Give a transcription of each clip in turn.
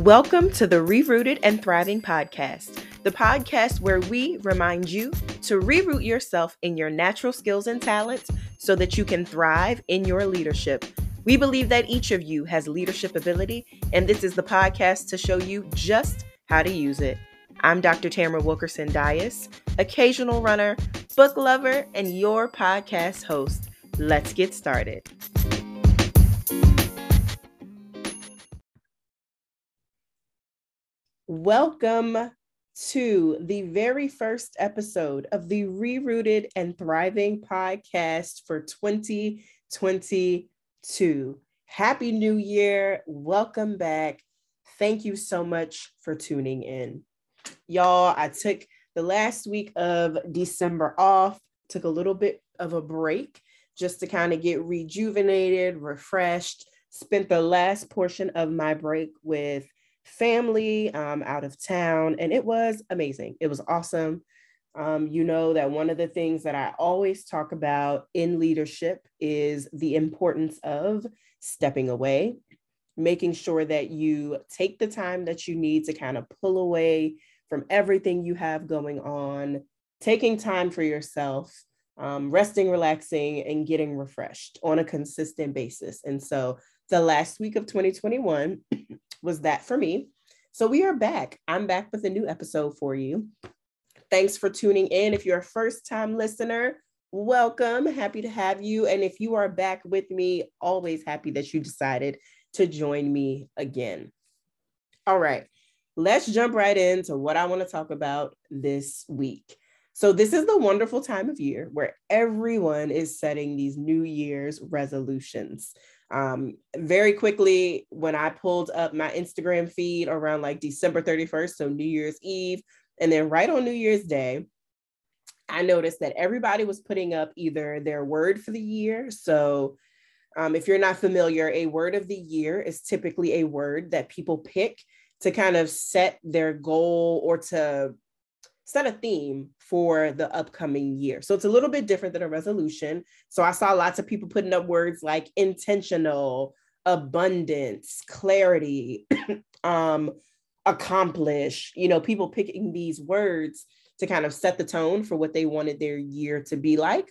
Welcome to the Rerooted and Thriving podcast, the podcast where we remind you to reroot yourself in your natural skills and talents so that you can thrive in your leadership. We believe that each of you has leadership ability, and this is the podcast to show you just how to use it. I'm Dr. Tamara Wilkerson Dias, occasional runner, book lover, and your podcast host. Let's get started. Welcome to the very first episode of the Rerooted and Thriving podcast for 2022. Happy New Year. Welcome back. Thank you so much for tuning in. Y'all, I took the last week of December off, took a little bit of a break just to kind of get rejuvenated, refreshed. Spent the last portion of my break with family um, out of town, and it was amazing. It was awesome. Um, you know that one of the things that I always talk about in leadership is the importance of stepping away, making sure that you take the time that you need to kind of pull away from everything you have going on, taking time for yourself, um, resting, relaxing, and getting refreshed on a consistent basis. And so the last week of 2021 was that for me. So we are back. I'm back with a new episode for you. Thanks for tuning in. If you're a first time listener, welcome. Happy to have you. And if you are back with me, always happy that you decided to join me again. All right, let's jump right into what I want to talk about this week. So, this is the wonderful time of year where everyone is setting these New Year's resolutions. Um, very quickly, when I pulled up my Instagram feed around like December 31st, so New Year's Eve, and then right on New Year's Day, I noticed that everybody was putting up either their word for the year. So, um, if you're not familiar, a word of the year is typically a word that people pick to kind of set their goal or to set a theme for the upcoming year. So it's a little bit different than a resolution. So I saw lots of people putting up words like intentional, abundance, clarity, um, accomplish, you know, people picking these words to kind of set the tone for what they wanted their year to be like.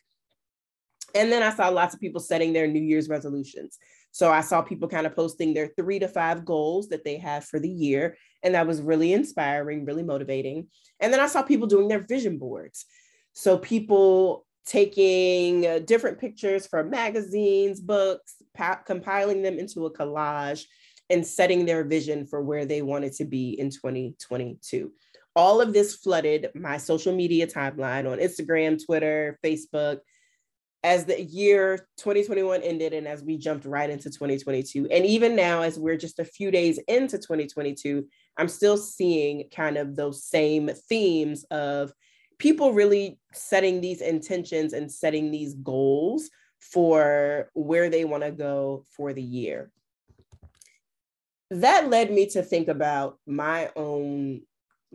And then I saw lots of people setting their New Year's resolutions. So I saw people kind of posting their three to five goals that they have for the year. And that was really inspiring, really motivating. And then I saw people doing their vision boards. So people taking uh, different pictures from magazines, books, compiling them into a collage and setting their vision for where they wanted to be in 2022. All of this flooded my social media timeline on Instagram, Twitter, Facebook, as the year 2021 ended and as we jumped right into 2022. And even now, as we're just a few days into 2022, I'm still seeing kind of those same themes of people really setting these intentions and setting these goals for where they want to go for the year. That led me to think about my own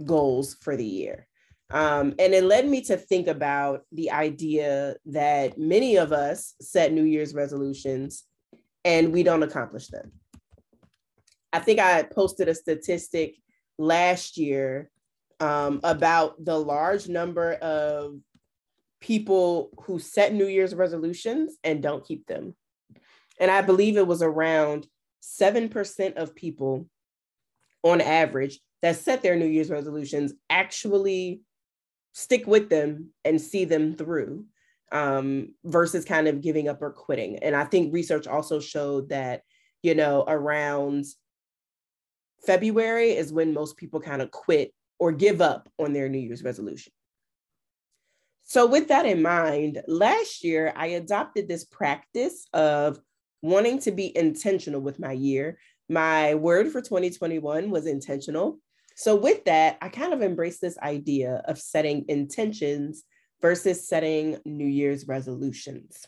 goals for the year. Um, and it led me to think about the idea that many of us set New Year's resolutions and we don't accomplish them. I think I posted a statistic last year um, about the large number of people who set New Year's resolutions and don't keep them. And I believe it was around 7% of people on average that set their New Year's resolutions actually stick with them and see them through um, versus kind of giving up or quitting. And I think research also showed that, you know, around February is when most people kind of quit or give up on their New Year's resolution. So, with that in mind, last year I adopted this practice of wanting to be intentional with my year. My word for 2021 was intentional. So, with that, I kind of embrace this idea of setting intentions versus setting New Year's resolutions.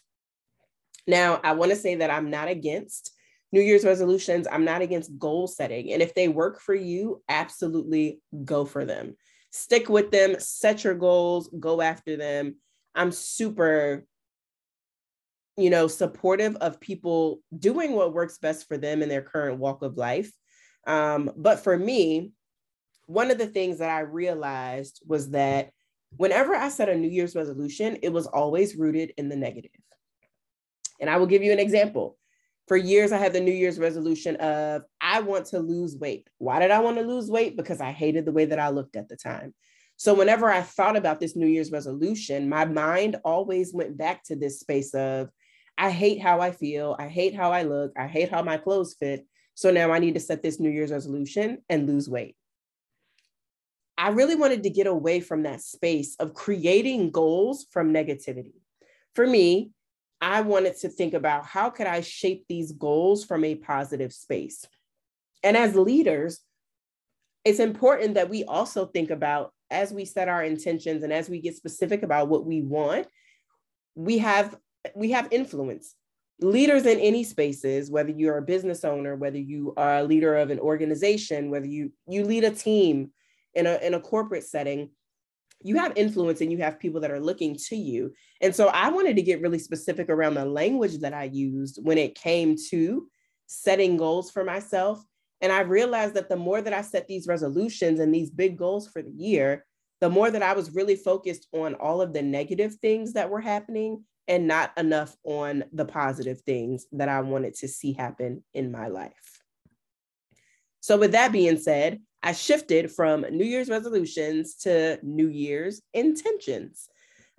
Now, I want to say that I'm not against New Year's resolutions, I'm not against goal setting. And if they work for you, absolutely go for them. Stick with them, set your goals, go after them. I'm super you know supportive of people doing what works best for them in their current walk of life Um, but for me, one of the things that I realized was that whenever I set a New Year's resolution, it was always rooted in the negative. And I will give you an example. For years, I had the New Year's resolution of I want to lose weight. Why did I want to lose weight? Because I hated the way that I looked at the time. So, whenever I thought about this New Year's resolution, my mind always went back to this space of I hate how I feel. I hate how I look. I hate how my clothes fit. So now I need to set this New Year's resolution and lose weight. I really wanted to get away from that space of creating goals from negativity. For me, I wanted to think about how could I shape these goals from a positive space. And as leaders, it's important that we also think about as we set our intentions and as we get specific about what we want, we have we have influence leaders in any spaces whether you're a business owner whether you are a leader of an organization whether you you lead a team in a in a corporate setting you have influence and you have people that are looking to you and so i wanted to get really specific around the language that i used when it came to setting goals for myself and i realized that the more that i set these resolutions and these big goals for the year the more that i was really focused on all of the negative things that were happening and not enough on the positive things that I wanted to see happen in my life. So, with that being said, I shifted from New Year's resolutions to New Year's intentions.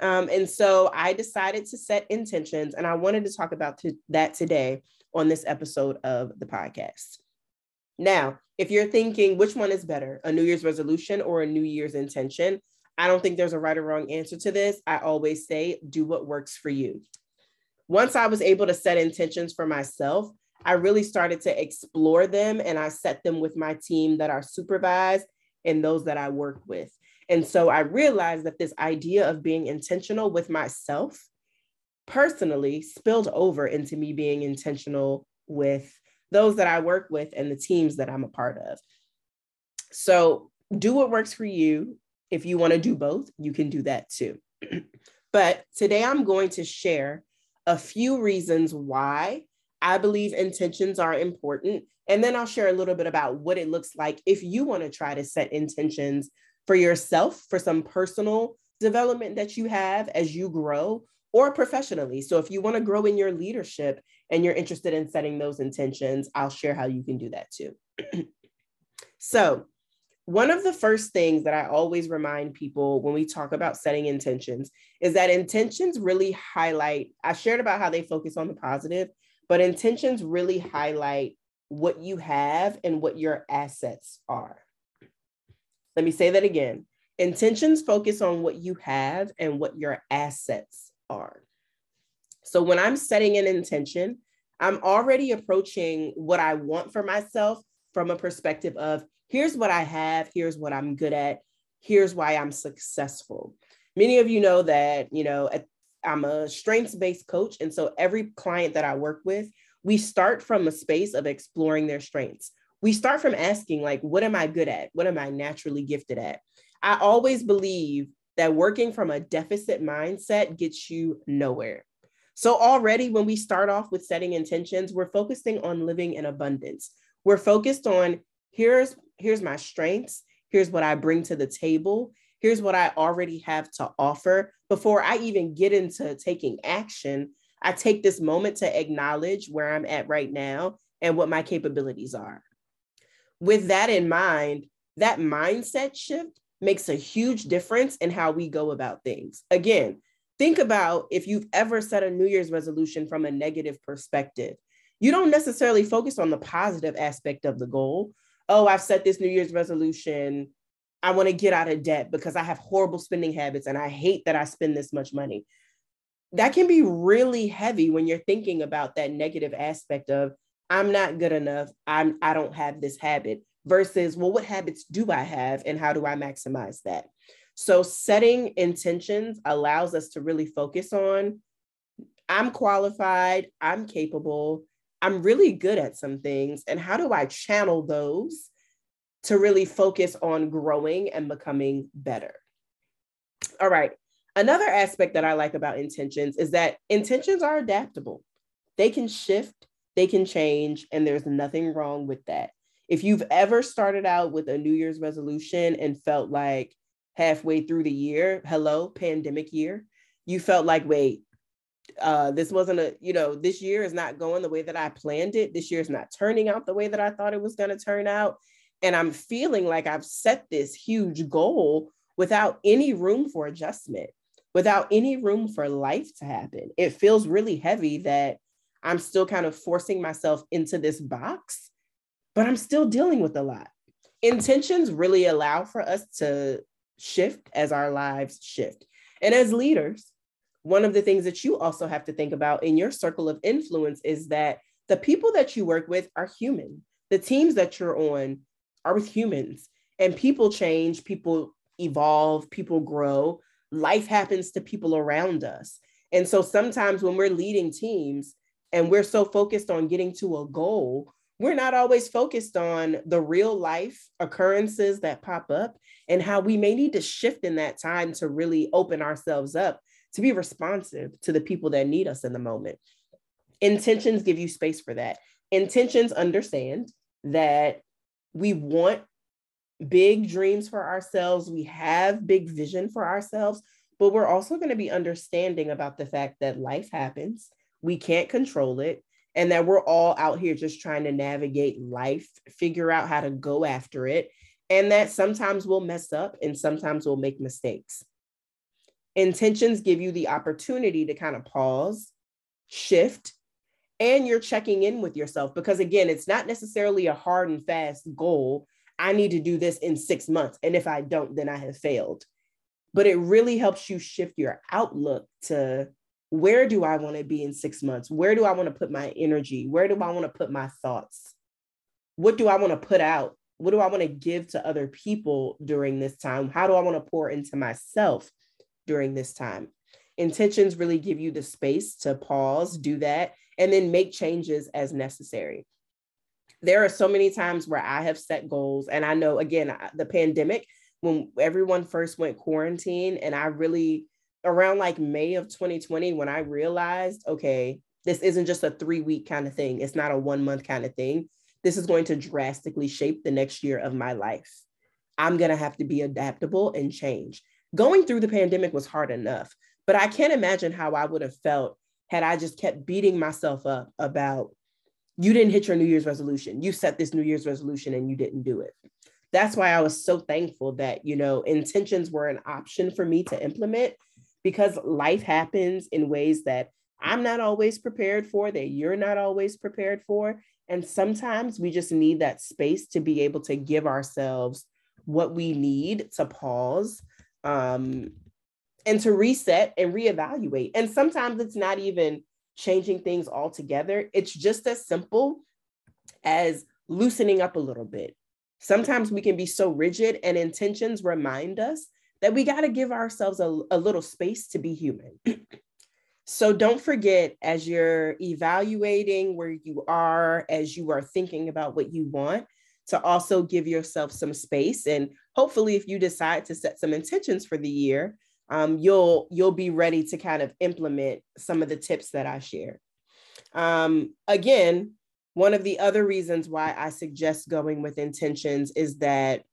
Um, and so I decided to set intentions, and I wanted to talk about to, that today on this episode of the podcast. Now, if you're thinking which one is better, a New Year's resolution or a New Year's intention, I don't think there's a right or wrong answer to this. I always say, do what works for you. Once I was able to set intentions for myself, I really started to explore them and I set them with my team that are supervised and those that I work with. And so I realized that this idea of being intentional with myself personally spilled over into me being intentional with those that I work with and the teams that I'm a part of. So do what works for you. If you want to do both, you can do that too. but today I'm going to share a few reasons why I believe intentions are important. And then I'll share a little bit about what it looks like if you want to try to set intentions for yourself, for some personal development that you have as you grow, or professionally. So if you want to grow in your leadership and you're interested in setting those intentions, I'll share how you can do that too. so, one of the first things that I always remind people when we talk about setting intentions is that intentions really highlight, I shared about how they focus on the positive, but intentions really highlight what you have and what your assets are. Let me say that again. Intentions focus on what you have and what your assets are. So when I'm setting an intention, I'm already approaching what I want for myself from a perspective of here's what I have, here's what I'm good at, here's why I'm successful. Many of you know that, you know, I'm a strengths based coach. And so every client that I work with, we start from a space of exploring their strengths. We start from asking, like, what am I good at? What am I naturally gifted at? I always believe that working from a deficit mindset gets you nowhere. So, already when we start off with setting intentions, we're focusing on living in abundance. We're focused on here's here's my strengths, here's what I bring to the table, here's what I already have to offer. Before I even get into taking action, I take this moment to acknowledge where I'm at right now and what my capabilities are. With that in mind, that mindset shift makes a huge difference in how we go about things. Again, think about if you've ever set a New Year's resolution from a negative perspective. You don't necessarily focus on the positive aspect of the goal oh, I've set this New Year's resolution. I want to get out of debt because I have horrible spending habits and I hate that I spend this much money. That can be really heavy when you're thinking about that negative aspect of I'm not good enough. I'm I don't have this habit versus well what habits do I have and how do I maximize that? So setting intentions allows us to really focus on I'm qualified, I'm capable, I'm really good at some things. And how do I channel those to really focus on growing and becoming better? All right. Another aspect that I like about intentions is that intentions are adaptable. They can shift, they can change, and there's nothing wrong with that. If you've ever started out with a New Year's resolution and felt like halfway through the year, hello, pandemic year, you felt like, wait, uh, this wasn't a, you know, this year is not going the way that I planned it. This year is not turning out the way that I thought it was going to turn out. And I'm feeling like I've set this huge goal without any room for adjustment, without any room for life to happen. It feels really heavy that I'm still kind of forcing myself into this box, but I'm still dealing with a lot. Intentions really allow for us to shift as our lives shift. And as leaders, one of the things that you also have to think about in your circle of influence is that the people that you work with are human. The teams that you're on are with humans, and people change, people evolve, people grow. Life happens to people around us. And so sometimes when we're leading teams and we're so focused on getting to a goal, we're not always focused on the real life occurrences that pop up and how we may need to shift in that time to really open ourselves up to be responsive to the people that need us in the moment. Intentions give you space for that. Intentions understand that we want big dreams for ourselves, we have big vision for ourselves, but we're also going to be understanding about the fact that life happens, we can't control it, and that we're all out here just trying to navigate life, figure out how to go after it, and that sometimes we'll mess up and sometimes we'll make mistakes. Intentions give you the opportunity to kind of pause, shift, and you're checking in with yourself because, again, it's not necessarily a hard and fast goal. I need to do this in six months. And if I don't, then I have failed. But it really helps you shift your outlook to where do I want to be in six months? Where do I want to put my energy? Where do I want to put my thoughts? What do I want to put out? What do I want to give to other people during this time? How do I want to pour into myself during this time. Intentions really give you the space to pause, do that, and then make changes as necessary. There are so many times where I have set goals, and I know again, the pandemic, when everyone first went quarantine, and I really, around like May of 2020, when I realized, okay, this isn't just a three week kind of thing, it's not a one month kind of thing. This is going to drastically shape the next year of my life. I'm going to have to be adaptable and change going through the pandemic was hard enough, but I can't imagine how I would have felt had I just kept beating myself up about you didn't hit your New Year's resolution. You set this New Year's resolution and you didn't do it. That's why I was so thankful that, you know, intentions were an option for me to implement because life happens in ways that I'm not always prepared for, that you're not always prepared for. And sometimes we just need that space to be able to give ourselves what we need to pause um, and to reset and reevaluate. And sometimes it's not even changing things altogether, it's just as simple as loosening up a little bit. Sometimes we can be so rigid, and intentions remind us that we got to give ourselves a, a little space to be human. so don't forget as you're evaluating where you are, as you are thinking about what you want, to also give yourself some space and hopefully if you decide to set some intentions for the year um, you'll you'll be ready to kind of implement some of the tips that i share um, again one of the other reasons why i suggest going with intentions is that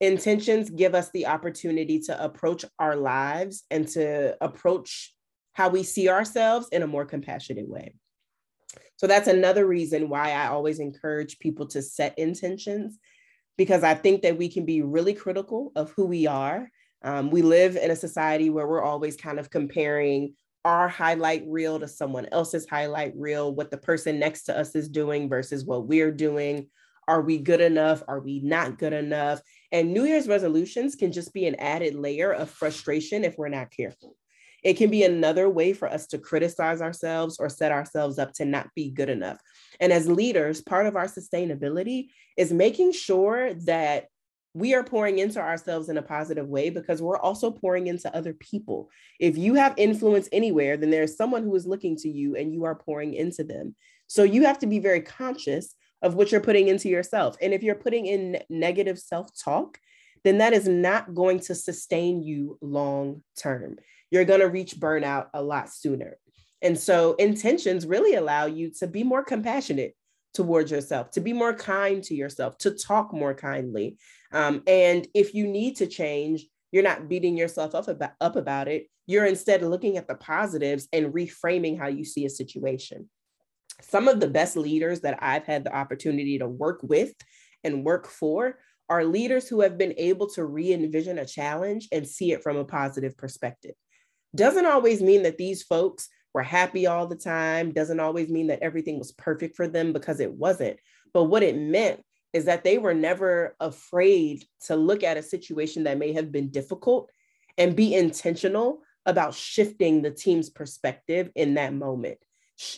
intentions give us the opportunity to approach our lives and to approach how we see ourselves in a more compassionate way so that's another reason why I always encourage people to set intentions because I think that we can be really critical of who we are. Um, we live in a society where we're always kind of comparing our highlight reel to someone else's highlight reel, what the person next to us is doing versus what we're doing. Are we good enough? Are we not good enough? And New Year's resolutions can just be an added layer of frustration if we're not careful. It can be another way for us to criticize ourselves or set ourselves up to not be good enough. And as leaders, part of our sustainability is making sure that we are pouring into ourselves in a positive way because we're also pouring into other people. If you have influence anywhere, then there's someone who is looking to you and you are pouring into them. So you have to be very conscious of what you're putting into yourself. And if you're putting in negative self talk, then that is not going to sustain you long term you're going to reach burnout a lot sooner. And so intentions really allow you to be more compassionate towards yourself, to be more kind to yourself, to talk more kindly. Um, and if you need to change, you're not beating yourself up about, up about it. You're instead looking at the positives and reframing how you see a situation. Some of the best leaders that I've had the opportunity to work with and work for are leaders who have been able to re envision a challenge and see it from a positive perspective. Doesn't always mean that these folks were happy all the time, doesn't always mean that everything was perfect for them because it wasn't. But what it meant is that they were never afraid to look at a situation that may have been difficult and be intentional about shifting the team's perspective in that moment.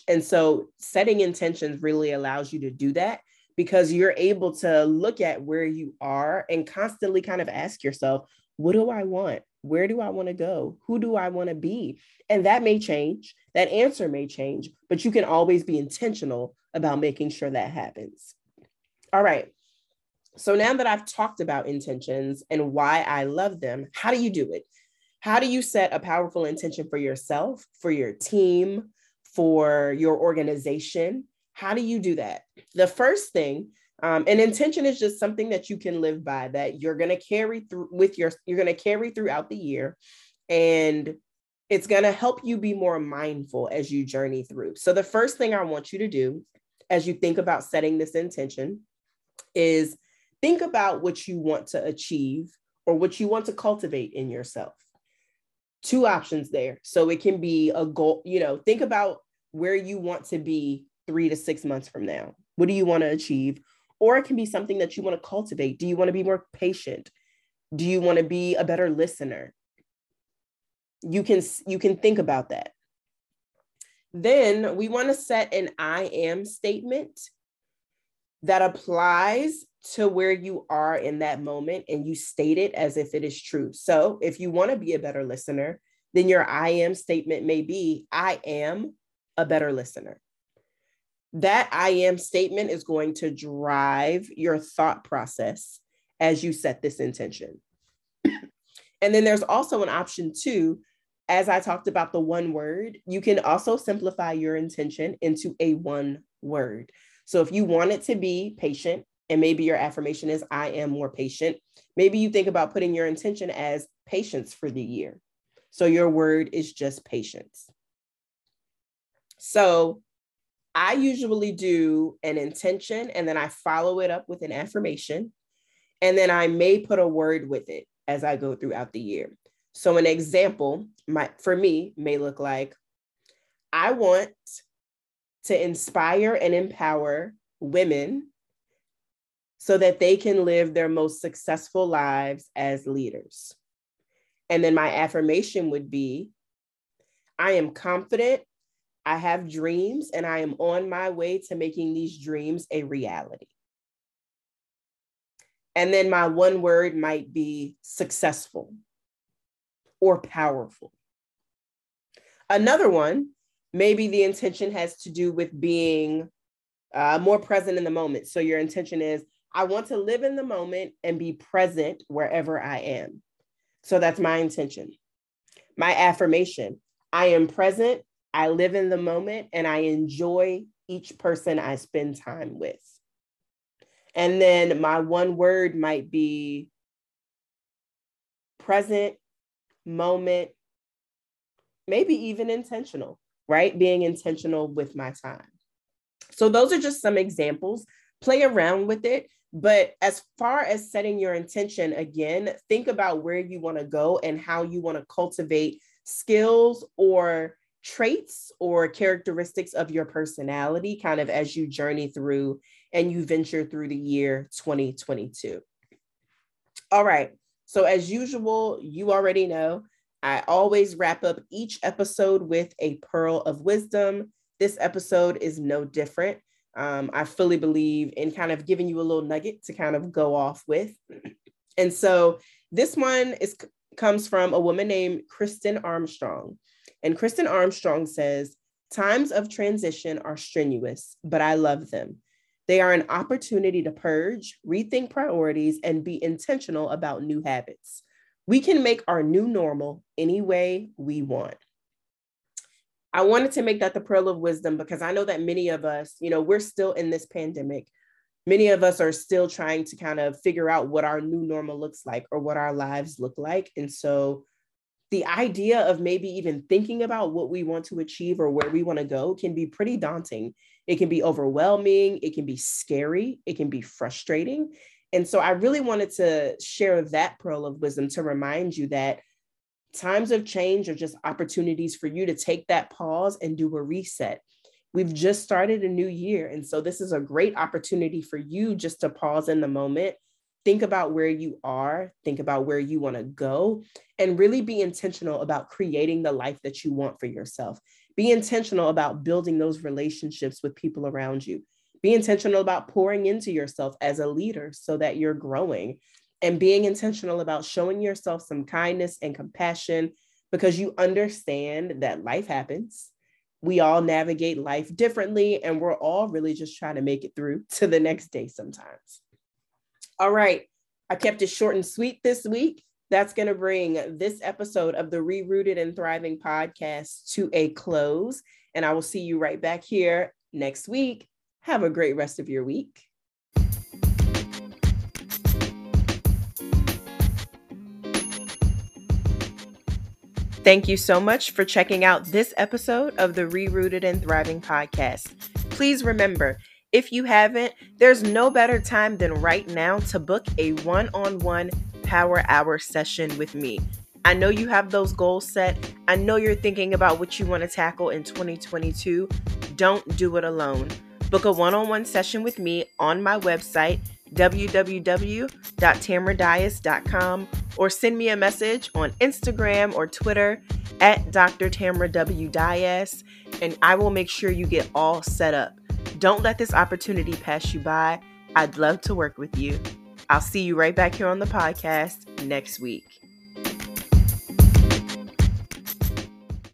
And so setting intentions really allows you to do that because you're able to look at where you are and constantly kind of ask yourself, what do I want? Where do I want to go? Who do I want to be? And that may change. That answer may change, but you can always be intentional about making sure that happens. All right. So now that I've talked about intentions and why I love them, how do you do it? How do you set a powerful intention for yourself, for your team, for your organization? How do you do that? The first thing, um, an intention is just something that you can live by that you're going to carry through with your, you're going to carry throughout the year. And it's going to help you be more mindful as you journey through. So, the first thing I want you to do as you think about setting this intention is think about what you want to achieve or what you want to cultivate in yourself. Two options there. So it can be a goal, you know, think about where you want to be three to six months from now. What do you want to achieve? Or it can be something that you want to cultivate. Do you want to be more patient? Do you want to be a better listener? You can you can think about that. Then we want to set an I am statement that applies to where you are in that moment and you state it as if it is true. So if you want to be a better listener, then your I am statement may be I am a better listener. That I am statement is going to drive your thought process as you set this intention. and then there's also an option too. As I talked about the one word, you can also simplify your intention into a one word. So if you want it to be patient, and maybe your affirmation is, I am more patient, maybe you think about putting your intention as patience for the year. So your word is just patience. So I usually do an intention and then I follow it up with an affirmation. And then I may put a word with it as I go throughout the year. So an example might for me may look like I want to inspire and empower women so that they can live their most successful lives as leaders. And then my affirmation would be I am confident, I have dreams, and I am on my way to making these dreams a reality. And then my one word might be successful or powerful. Another one maybe the intention has to do with being uh, more present in the moment. So your intention is, I want to live in the moment and be present wherever I am. So that's my intention. My affirmation I am present, I live in the moment, and I enjoy each person I spend time with. And then my one word might be present, moment, maybe even intentional right? Being intentional with my time. So, those are just some examples. Play around with it. But as far as setting your intention, again, think about where you want to go and how you want to cultivate skills or traits or characteristics of your personality kind of as you journey through and you venture through the year 2022. All right. So, as usual, you already know I always wrap up each episode with a pearl of wisdom. This episode is no different. Um, I fully believe in kind of giving you a little nugget to kind of go off with. And so this one is comes from a woman named Kristin Armstrong. And Kristin Armstrong says, Times of transition are strenuous, but I love them. They are an opportunity to purge, rethink priorities, and be intentional about new habits. We can make our new normal any way we want. I wanted to make that the pearl of wisdom because I know that many of us, you know, we're still in this pandemic. Many of us are still trying to kind of figure out what our new normal looks like or what our lives look like. And so the idea of maybe even thinking about what we want to achieve or where we want to go can be pretty daunting. It can be overwhelming, it can be scary, it can be frustrating. And so I really wanted to share that pearl of wisdom to remind you that times of change are just opportunities for you to take that pause and do a reset. We've just started a new year. And so this is a great opportunity for you just to pause in the moment, think about where you are, think about where you want to go, and really be intentional about creating the life that you want for yourself. Be intentional about building those relationships with people around you. Be intentional about pouring into yourself as a leader so that you're growing and being intentional about showing yourself some kindness and compassion because you understand that life happens. We all navigate life differently, and we're all really just trying to make it through to the next day sometimes. All right, I kept it short and sweet this week. That's going to bring this episode of the Rerooted and Thriving podcast to a close. And I will see you right back here next week. Have a great rest of your week. Thank you so much for checking out this episode of the Rerooted and Thriving podcast. Please remember, if you haven't, there's no better time than right now to book a one on one power hour session with me. I know you have those goals set. I know you're thinking about what you want to tackle in 2022. Don't do it alone. Book a one on one session with me on my website www.tamradias.com or send me a message on Instagram or Twitter at Dr. Tamra W. Dias, and I will make sure you get all set up. Don't let this opportunity pass you by. I'd love to work with you. I'll see you right back here on the podcast next week.